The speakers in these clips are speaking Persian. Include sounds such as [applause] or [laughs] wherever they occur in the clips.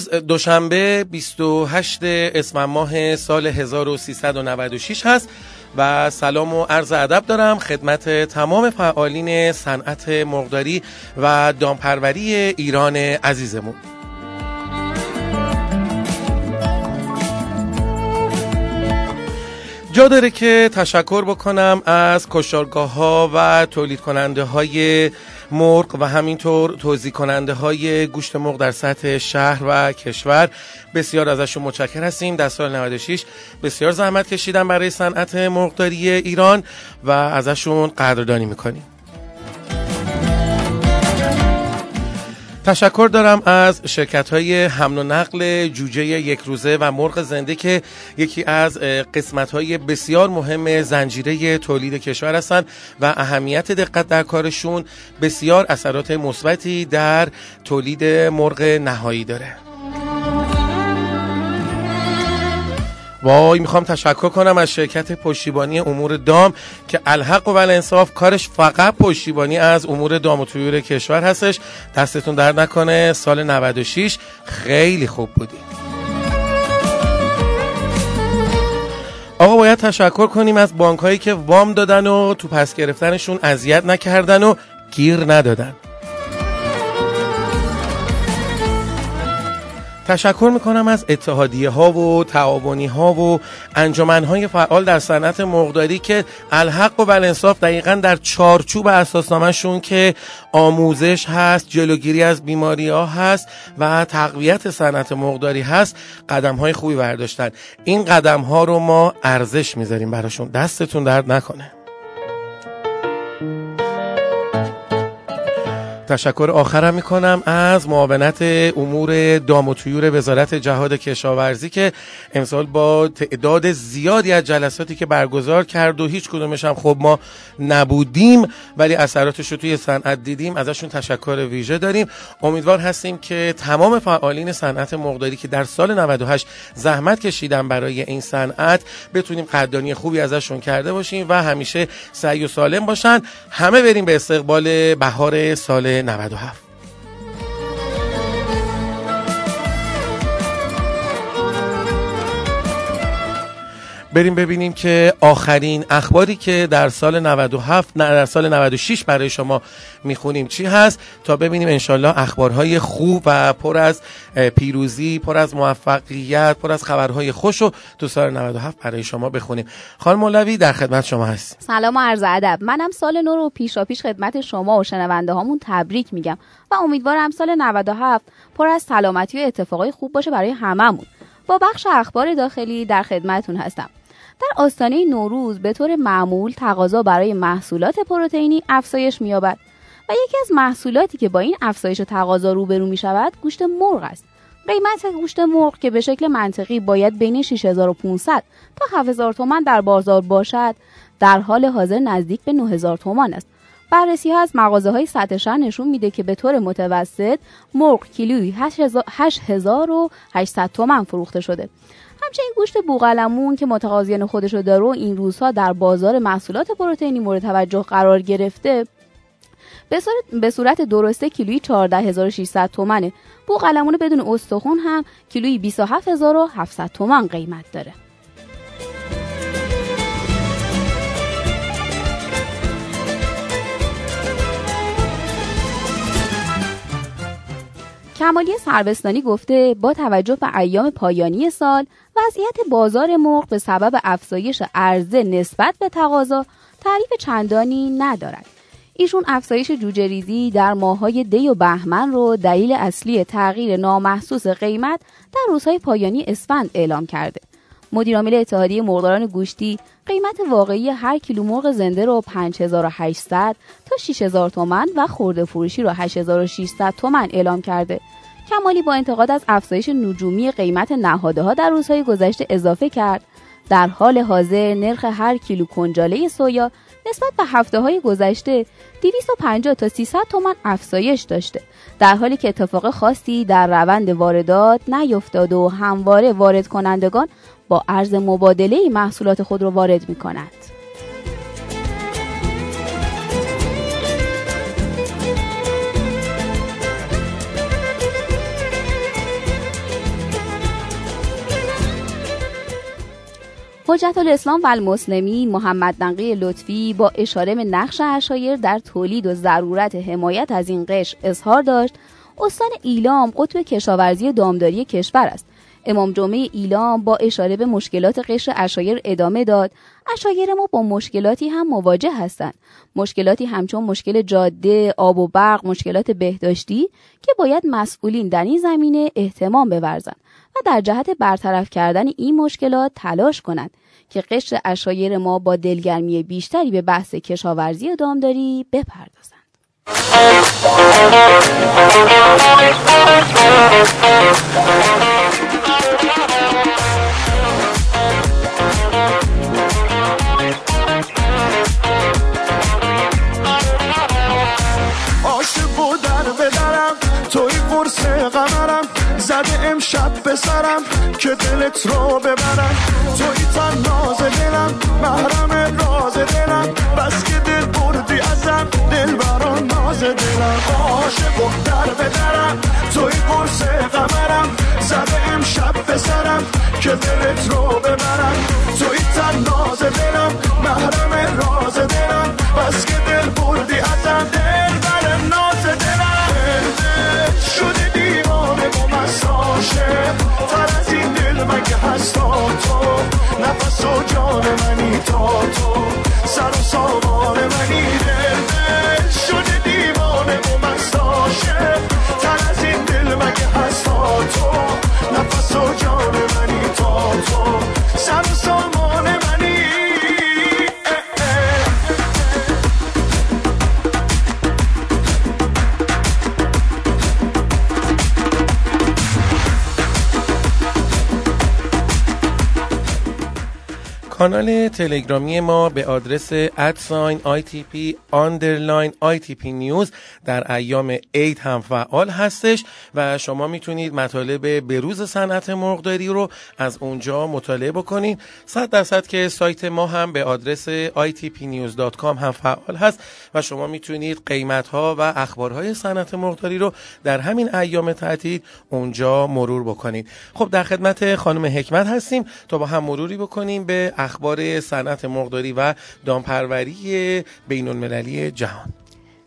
امروز دوشنبه 28 اسفند ماه سال 1396 هست و سلام و عرض ادب دارم خدمت تمام فعالین صنعت مرغداری و دامپروری ایران عزیزمون. جا داره که تشکر بکنم از کشارگاه ها و تولید کننده های مرغ و همینطور توضیح کننده های گوشت مرغ در سطح شهر و کشور. بسیار ازشون متشکر هستیم. در سال 96 بسیار زحمت کشیدن برای صنعت مرغداری ایران و ازشون قدردانی می‌کنیم. تشکر دارم از شرکت های حمل و نقل جوجه یک روزه و مرغ زنده که یکی از قسمت های بسیار مهم زنجیره تولید کشور هستند و اهمیت دقت در کارشون بسیار اثرات مثبتی در تولید مرغ نهایی داره. وای می‌خوام تشکر کنم از شرکت پشتیبانی امور دام که الحق و انصاف کارش فقط پشتیبانی از امور دام و طیور کشور هستش. دستتون درد نکنه. سال 96 خیلی خوب بودی آقا باید تشکر کنیم از بانک هایی که وام دادن و تو پس گرفتنشون اذیت نکردن و گیر ندادن. تشکر می‌کنم از اتحادیه ها و تعاونی ها و انجمن های فعال در صنعت مرغداری که الحق و بالانصاف دقیقا در چارچوب اساسنامهشون که آموزش هست جلوگیری از بیماری ها هست و تقویت صنعت مرغداری هست قدم های خوبی برداشتن. این قدم ها رو ما ارزش می‌ذاریم براشون. دستتون درد نکنه. تشکر آخرم می‌کنم از معاونت امور دام و طیور وزارت جهاد کشاورزی که امسال با تعداد زیادی از جلساتی که برگزار کرد و هیچ کدومش هم خب ما نبودیم ولی اثراتش رو توی صنعت دیدیم. ازشون تشکر ویژه داریم. امیدوار هستیم که تمام فعالین صنعت مقداری که در سال 98 زحمت کشیدن برای این صنعت بتونیم قدردانی خوبی ازشون کرده باشیم و همیشه سعی و سالم باشن. همه بریم به استقبال بهار سال 97 بریم ببینیم که آخرین اخباری که در سال 97 نه در سال 96 برای شما می‌خونیم چی هست تا ببینیم انشالله اخبارهای خوب و پر از پیروزی پر از موفقیت پر از خبرهای خوش رو تو سال 97 برای شما بخونیم. خانم مولوی در خدمت شما هست سلام و عرض ادب. منم سال نو رو پیشا پیش خدمت شما و شنونده هامون تبریک میگم و امیدوارم سال 97 پر از سلامتی و اتفاقای خوب باشه برای هممون. با بخش اخبار داخلی در خدمتون هستم. در آستانه نوروز به طور معمول تقاضا برای محصولات پروتئینی افزایش می‌یابد و یکی از محصولاتی که با این افزایش تقاضا روبرو می شود گوشت مرغ است. قیمت گوشت مرغ که به شکل منطقی باید بین 6500 تا 7000 تومان در بازار باشد در حال حاضر نزدیک به 9000 تومان است. بررسی ها از مغازه های سطح شهر نشون میده که به طور متوسط مرغ کیلویی 8800 تومان فروخته شده. همچنین گوشت بوقلمون که متقاضیان خودش رو داره و این روزها در بازار محصولات پروتئینی مورد توجه قرار گرفته. به صورت درسته کیلویی 14600 تومنه. بوقلمون بدون استخون هم کیلویی 27700 تومان قیمت داره. کمالی سربستانی گفته با توجه به ایام پایانی سال وضعیت بازار مرغ به سبب افزایش عرضه نسبت به تقاضا تعریف چندانی ندارد. ایشون افزایش جوجه ریزی در ماهای دی و بهمن رو دلیل اصلی تغییر نامحسوس قیمت در روزهای پایانی اسفند اعلام کرده. مدیرعامل اتحادیه مرغداران گوشتی قیمت واقعی هر کیلو مرغ زنده رو 5800 تا 6000 تومن و خورده فروشی رو 8600 تومن اعلام کرده. کمالی با انتقاد از افزایش نجومی قیمت نهاده ها در روزهای گذشته اضافه کرد در حال حاضر نرخ هر کیلو کنجاله سویا نسبت به هفته های گذشته 250 تا 300 تومان افزایش داشته در حالی که اتفاق خاصی در روند واردات نیفتاد و همواره وارد کنندگان با ارز مبادله محصولات خود را وارد می کند. حجت الاسلام و المسلمین محمد نقی لطفی با اشاره به نقش اشایر در تولید و ضرورت حمایت از این قش اظهار داشت. استان ایلام قطب کشاورزی دامداری کشور است. امام جمعه ایلام با اشاره به مشکلات قشر اشایر ادامه داد. اشایر ما با مشکلاتی هم مواجه هستند. مشکلاتی همچون مشکل جاده آب و برق مشکلات بهداشتی که باید مسئولین در این زمینه احتمام بورزند. و در جهت برطرف کردن این مشکلات تلاش کنند که قشر اشایر ما با دلگرمی بیشتری به بحث کشاورزی و دامداری بپردازند. زده امشب به سرم که دلت رو ببرم توی ناز دلم محرم راز دلم بس که دل بردی ازم دل ناز دلم. عاشق و در به درم توی قرص قمرم زده امشب به سرم که دلت رو ببرم. توی ناز دلم محرم راز دلم بس که هستا تو. نفس و جان منی تا تو. سر و سامان کانال تلگرامی ما به آدرس at sign ITP underline ITP News در ایام عید هم فعال هستش و شما می‌تونید مطالب بروز صنعت مرغداری رو از اونجا مطالعه بکنید. صد درصد که سایت ما هم به آدرس itpnews.com هم فعال هست و شما می‌تونید قیمت ها و اخبارهای صنعت مرغداری رو در همین ایام تعطیل اونجا مرور بکنید. خب در خدمت خانم حکمت هستیم. تا با هم مروری بکنیم به اخبار صنعت مرغداری و دامپروری بین المللی جهان.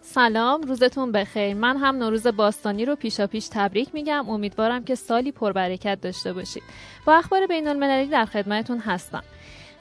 سلام روزتون بخیر. من هم نوروز باستانی رو پیشا پیش تبریک میگم. امیدوارم که سالی پربرکت داشته باشید. با اخبار بین المللی در خدمتتون هستم.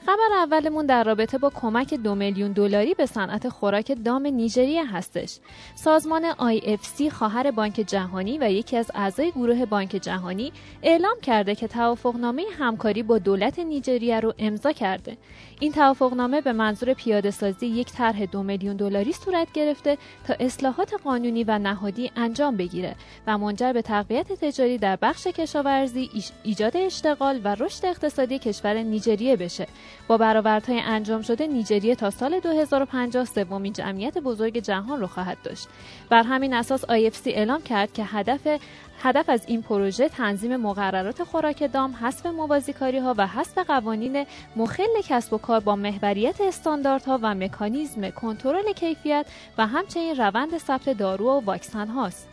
خبر اولمون در رابطه با کمک دو میلیون دلاری به صنعت خوراک دام نیجریه هستش. سازمان IFC خواهر بانک جهانی و یکی از اعضای گروه بانک جهانی اعلام کرده که توافقنامه همکاری با دولت نیجریه رو امضا کرده. این توافقنامه به منظور پیاده سازی یک طرح دو میلیون دلاری صورت گرفته تا اصلاحات قانونی و نهادی انجام بگیره و منجر به تقویت تجاری در بخش کشاورزی، ایجاد اشتغال و رشد اقتصادی کشور نیجریه بشه. با برآوردهای انجام شده نیجریه تا سال 2050 سومین جمعیت بزرگ جهان رو خواهد داشت. بر همین اساس IFC اعلام کرد که هدف هدف از این پروژه تنظیم مقررات خوراک دام، حذف موازیکاری ها و حذف قوانین مخل کسب و کار با محوریت استانداردها و مکانیزم کنترل کیفیت و همچنین روند ثبت دارو و واکسن هاست.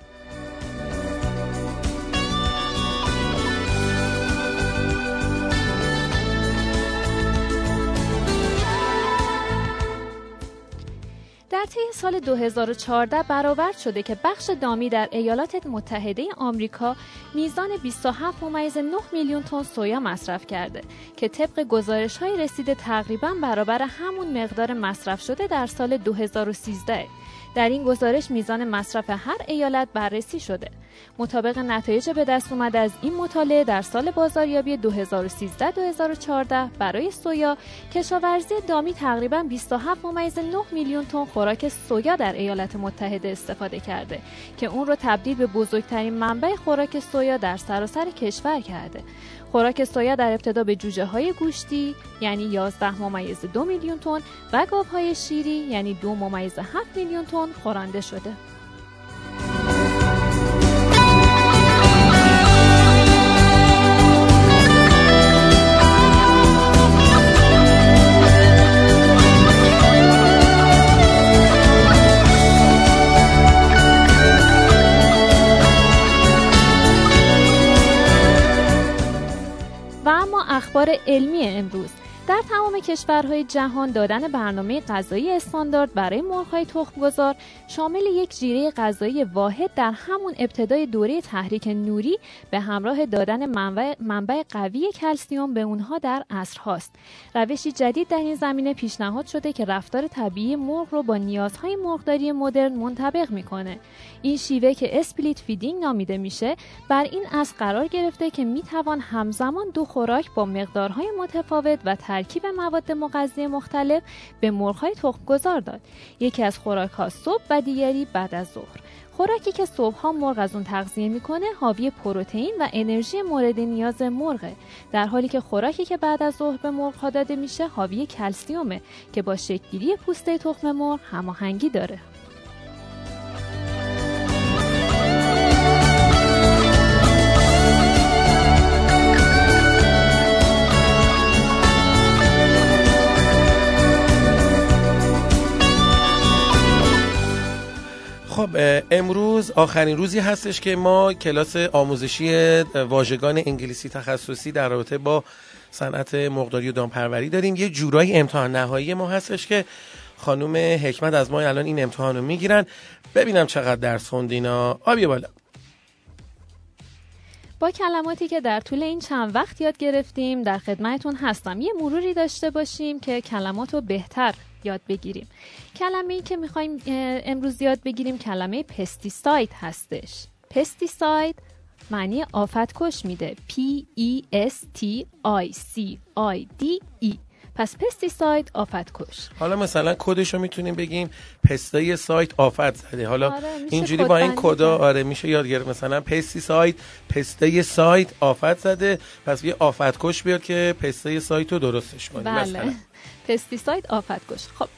در طی سال 2014 برآورد شده که بخش دامی در ایالات متحده آمریکا میزان 27 ممیز 9 میلیون تن سویا مصرف کرده که طبق گزارش های رسیده تقریبا برابر همون مقدار مصرف شده در سال 2013 در این گزارش میزان مصرف هر ایالت بررسی شده. مطابق نتایج به دست اومده از این مطالعه در سال بازاریابی 2013-2014 برای سویا کشاورزی دامی تقریبا 27 ممیز 9 میلیون تن خوراک سویا در ایالات متحده استفاده کرده که اون رو تبدیل به بزرگترین منبع خوراک سویا در سراسر کشور کرده. خوراک سویا در ابتدا به جوجه های گوشتی یعنی 11 ممیز 2 میلیون تن و گاوهای شیری یعنی 2 ممیز 7 میلیون تن خورانده شده. و اما کشورهای جهان دادن برنامه غذایی استاندارد برای مرغ‌های تخمگذار شامل یک جیره غذایی واحد در همون ابتدای دوره تحریک نوری به همراه دادن منبع, منبع قوی کلسیوم به اونها در عصر هاست. روشی جدید در این زمینه پیشنهاد شده که رفتار طبیعی مرغ رو با نیازهای مرغداری مدرن منطبق می‌کنه. این شیوه که split feeding نامیده میشه بر این اصل قرار گرفته که می‌توان همزمان دو خوراک با مقدارهای متفاوت و ترکیب مواد مغذی مختلف به مرغهای تخمگذار داد. یکی از خوراک ها صبح و دیگری بعد از ظهر. خوراکی که صبحها مرغ از اون تغذیه می‌کنه حاوی پروتئین و انرژی مورد نیاز مرغه در حالی که خوراکی که بعد از ظهر به مرغ ها داده میشه حاوی کلسیومه که با شکلگیری پوسته تخم مرغ هماهنگی داره خب امروز آخرین روزی هستش که ما کلاس آموزشی واژگان انگلیسی تخصصی در رابطه با صنعت مقداری و دامپروری داریم. یه جورایی امتحان نهایی ما هستش که خانم حکمت از ما الان این امتحان رو می‌گیرن. ببینم چقدر درس خوندینا آبی بالا. با کلماتی که در طول این چند وقت یاد گرفتیم در خدمتون هستم. یه مروری داشته باشیم که کلمات رو بهتر یاد بگیریم. کلمه ای که می‌خوایم امروز یاد بگیریم کلمه pesticide هستش. pesticide معنی آفتکش میده. P E S T I C I D E. پس pesticide آفت کش حالا مثلا کدش رو می‌تونیم بگیم پسته سایت آفت زده. حالا آره، اینجوری با این کدا آره میشه یاد گرفت. مثلا pesticide پسته سایت آفت زده. پس یه آفت کش بیاد که پسته سایت رو درستش کنیم. بله. مثلا. pesticide آفت کش. خب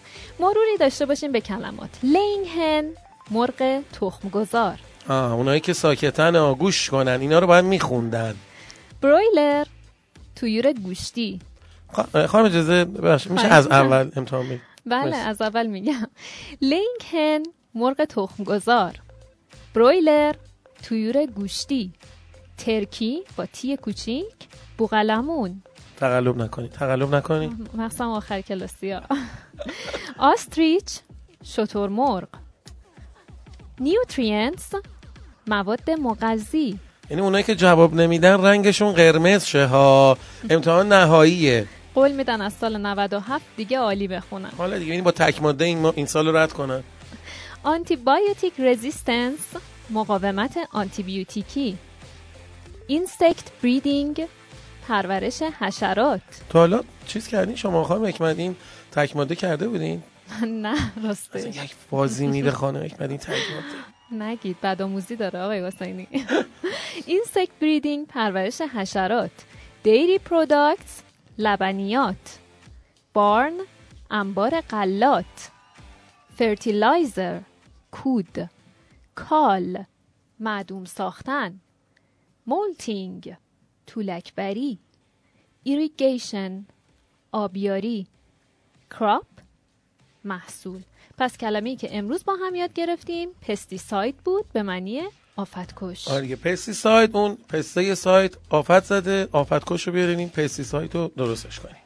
مروری داشته باشیم به کلمات. laying hen مرغ تخمگذار. آه اونایی که ساکتن آه، گوش کنن اینا رو باید میخوندن. broiler طیور گوشتی. خانم اجازه میشه خواهش از. اول امتحان بگیم بله مرسی. از اول میگم. laying hen مرغ تخمگذار. broiler طیور گوشتی. turkey با t کوچیک. بوقلمون. تقلب نکنید تقلب نکنید مخصوصا آخر کلاسی ها. ostrich شتر مرغ. nutrients مواد مغذی. یعنی اونایی که جواب نمیدن رنگشون قرمز شه ها. امتحان نهاییه. قول میدن از سال 97 دیگه عالی بخونن. حالا دیگه یعنی با تک ماده این, ما این سال رو رد کنن. antibiotic resistance مقاومت آنتیبیوتیکی. insect breeding پرورش حشرات. تو حالا چیز کردین؟ شما خانم حکمت این تک ماده کرده بودین؟ [laughs] نه راسته. یک بازی میده خانم حکمت این تک ماده نگید بدآموزی داره آقای حسینی. [laughs] insect breeding پرورش حشرات. dairy products لبنیات. barn انبار غلات. fertilizer کود. cull معدوم ساختن. molting تولک‌بری irrigation آبیاری crop محصول. پس کلمه‌ای که امروز با هم یاد گرفتیم pesticide بود به معنی آفتکش. آره دیگه pesticide اون پسته سایت آفت زده آفت کش رو بیارین pesticide رو درستش کنیم.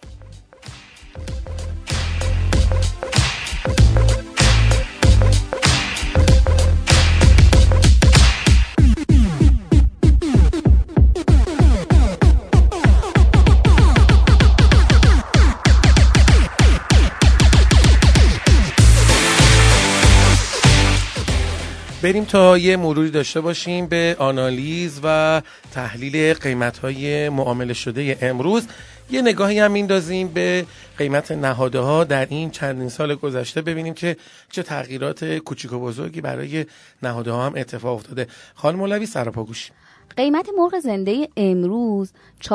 بریم تا یه مروری داشته باشیم به آنالیز و تحلیل قیمت های معامله شده امروز. یه نگاهی هم میندازیم به قیمت نهاده ها در این چندین سال گذشته. ببینیم که چه تغییرات کوچیک و بزرگی برای نهاده ها هم اتفاق افتاده. خانم مولوی سراپا گوش قیمت مرغ زنده امروز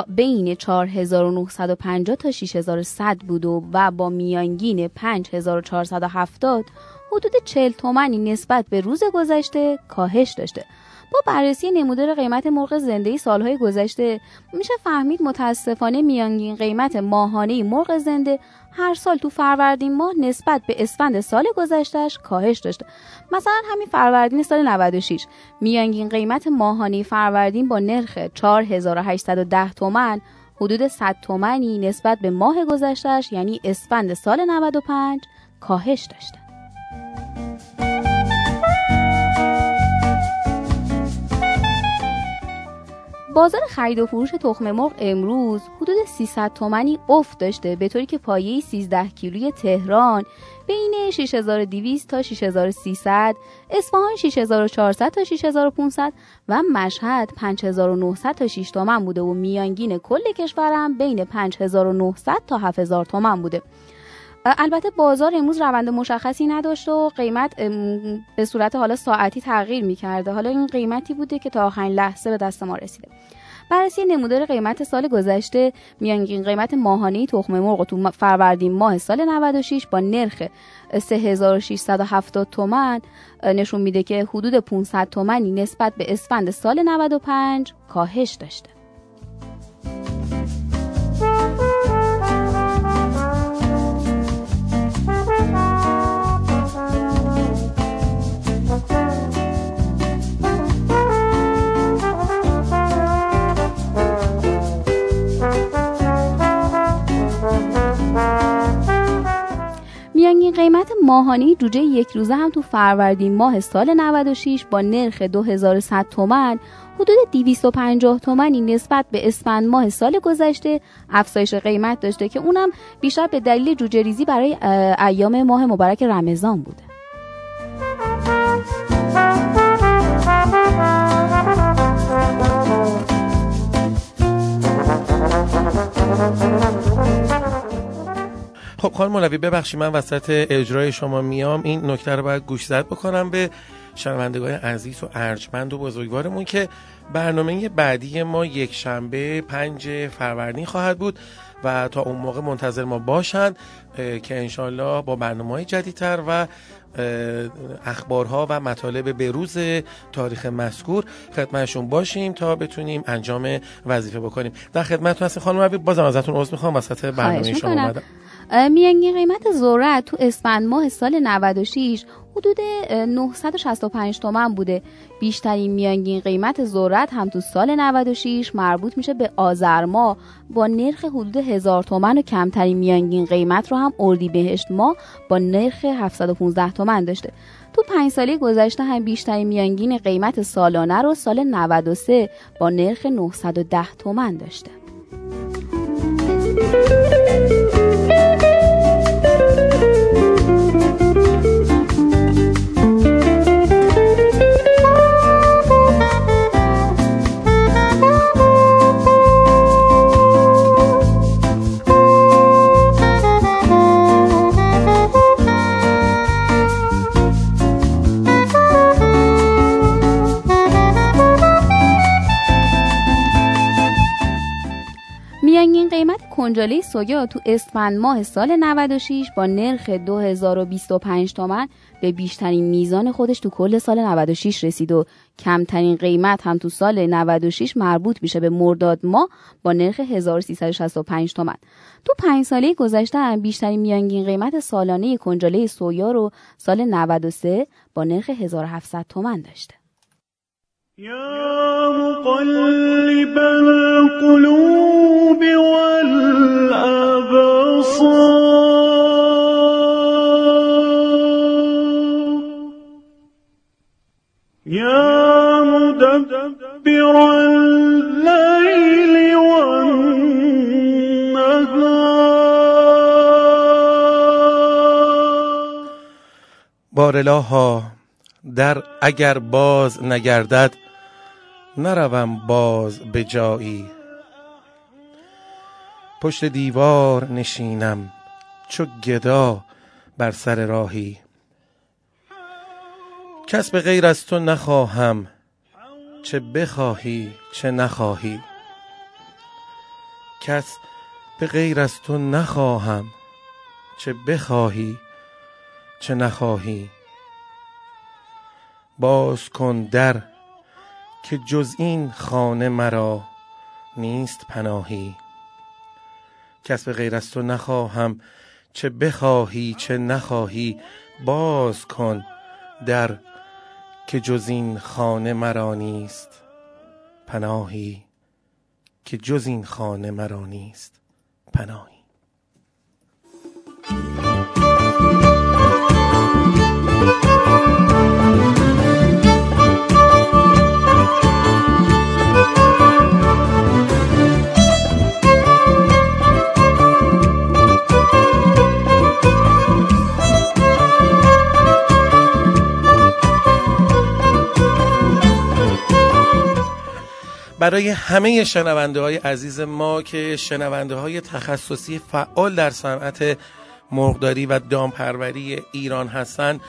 بین 4950 تا 6100 بود و با میانگین 5470 حدود 40 تومانی نسبت به روز گذشته کاهش داشته. با بررسی نمودار قیمت مرغ زنده سالهای گذشته میشه فهمید متاسفانه میانگین قیمت ماهانه مرغ زنده هر سال تو فروردین ماه نسبت به اسفند سال گذشتهش کاهش داشته. مثلا همین فروردین سال 96 میانگین قیمت ماهانه فروردین با نرخ 4810 تومن حدود 100 تومنی نسبت به ماه گذشتهش یعنی اسفند سال 95 کاهش داشته. بازار خرید و فروش تخم مرغ امروز حدود 300 تومنی افت داشته به طوری که پایه 13 کیلوی تهران بین 6200 تا 6300 اصفهان 6400 تا 6500 و مشهد 5900 تا 6 تومن بوده و میانگین کل کشورم بین 5900 تا 7000 تومن بوده. البته بازار امروز روند مشخصی نداشت و قیمت به صورت حالا ساعتی تغییر می‌کرده. حالا این قیمتی بوده که تا آخرین لحظه به دست ما رسیده. بررسی نمودار قیمت سال گذشته میانگین قیمت ماهانه تخم مرغ تو فروردین ماه سال 96 با نرخ 3670 تومن نشون میده که حدود 500 تومنی نسبت به اسفند سال 95 کاهش داشته. قیمت ماهانه جوجه یک روزه هم تو فروردین ماه سال 96 با نرخ 2100 تومن حدود 250 تومنی نسبت به اسفند ماه سال گذشته افزایش قیمت داشته که اونم بیشتر به دلیل جوجه ریزی برای ایام ماه مبارک رمضان بوده. خب خانم مولوی ببخشید من وسط اجرای شما میام. این نکته رو باید گوش زد بکنم به شنوندگان عزیز و ارجمند و بزرگوارمون که برنامه بعدی ما یک شنبه پنج فروردین خواهد بود و تا اون موقع منتظر ما باشند که انشالله با برنامه های جدیدتر و اخبارها و مطالب بروز تاریخ مذکور خدمتشون باشیم تا بتونیم انجام وظیفه بکنیم. در خدمتتون هستیم خانم بازم ازتون عذر می‌خوام وسط برنامه شما اومدم. میانگین قیمت ذرت تو اسفند ماه سال 96 حدود 965 تومن بوده. بیشترین میانگین قیمت ذرت هم تو سال 96 مربوط میشه به آذر ماه. با نرخ حدود 1000 تومن و کمترین میانگین قیمت رو هم اردیبهشت ماه با نرخ 715 تومن داشته. تو پنج ساله گذشته هم بیشترین میانگین قیمت سالانه رو سال 93 با نرخ 910 تومن داشته. کنجاله سویا تو اسفند ماه سال 96 با نرخ 2025 تومن به بیشترین میزان خودش تو کل سال 96 رسید و کمترین قیمت هم تو سال 96 مربوط میشه به مرداد ماه با نرخ 1365 تومن. تو پنج ساله گذشته هم بیشترین میانگین قیمت سالانه کنجاله سویا رو سال 93 با نرخ 1700 تومن داشته. یا مقلب القلوب والأبصار. يا مدبر الليل والنهار. بارلاها در اگر باز نگردد نروم باز به جایی. پشت دیوار نشینم چو گدا بر سر راهی. کس به غیر از تو نخواهم چه بخواهی چه نخواهی. کس به غیر از تو نخواهم چه بخواهی چه نخواهی. باز کن در که جز این خانه مرا نیست پناهی. کس به غیر از تو نخواهم چه بخواهی چه نخواهی باز کن در که جز این خانه مرا نیست پناهی. که جز این خانه مرا نیست پناهی. برای همه شنونده های عزیز ما که شنونده های تخصصی فعال در صنعت مرغداری و دامپروری ایران هستند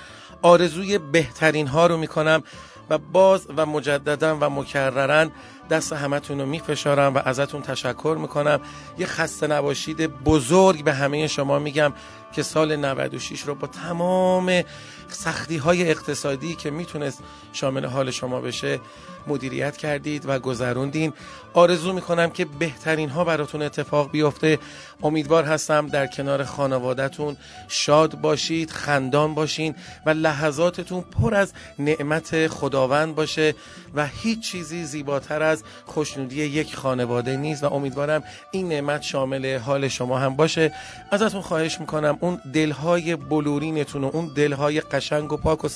آرزوی بهترین ها رو می‌کنم و باز و مجددا و مکررن دست همتون رو میفشارم و ازتون تشکر می‌کنم. یه خسته نباشید بزرگ به همه شما میگم که سال 96 رو با تمام سختی های اقتصادی که می‌تونست شامل حال شما بشه مدیریت کردید و گذروندین. آرزو می‌کنم که بهترین ها براتون اتفاق بیفته. امیدوار هستم در کنار خانوادهتون شاد باشید خندان باشین و لحظاتتون پر از نعمت خداوند باشه و هیچ چیزی زیباتر از خوشنودی یک خانواده نیست و امیدوارم این نعمت شامل حال شما هم باشه. ازتون خواهش می‌کنم اون دلهای بلورینتون و اون دلهای قشنگ و پاک و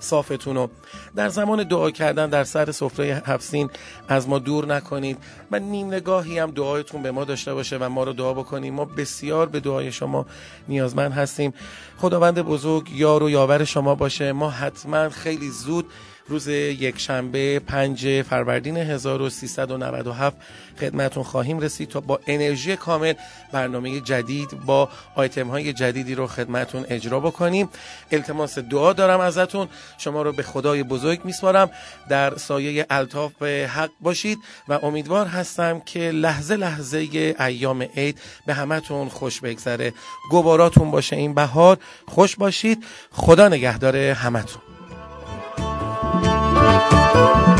صافتون رو در زمان دعا کردن در سر سفره هفسین از ما دور نکنید و نیم نگاهی هم دعایتون به ما داشته باشه و ما رو دعا بکنیم. ما بسیار به دعای شما نیازمند هستیم. خداوند بزرگ یار و یاور شما باشه. ما حتما خیلی زود روز یک شنبه پنج فروردین 1397 خدمتون خواهیم رسید تا با انرژی کامل برنامه جدید با آیتم های جدیدی رو خدمتون اجرا بکنیم. التماس دعا دارم ازتون. شما رو به خدای بزرگ میسپارم. در سایه الطاف حق باشید و امیدوار هستم که لحظه لحظه ایام عید به همتون خوش بگذره. گواراتون باشه این بهار. خوش باشید. خدا نگهدار همتون. Música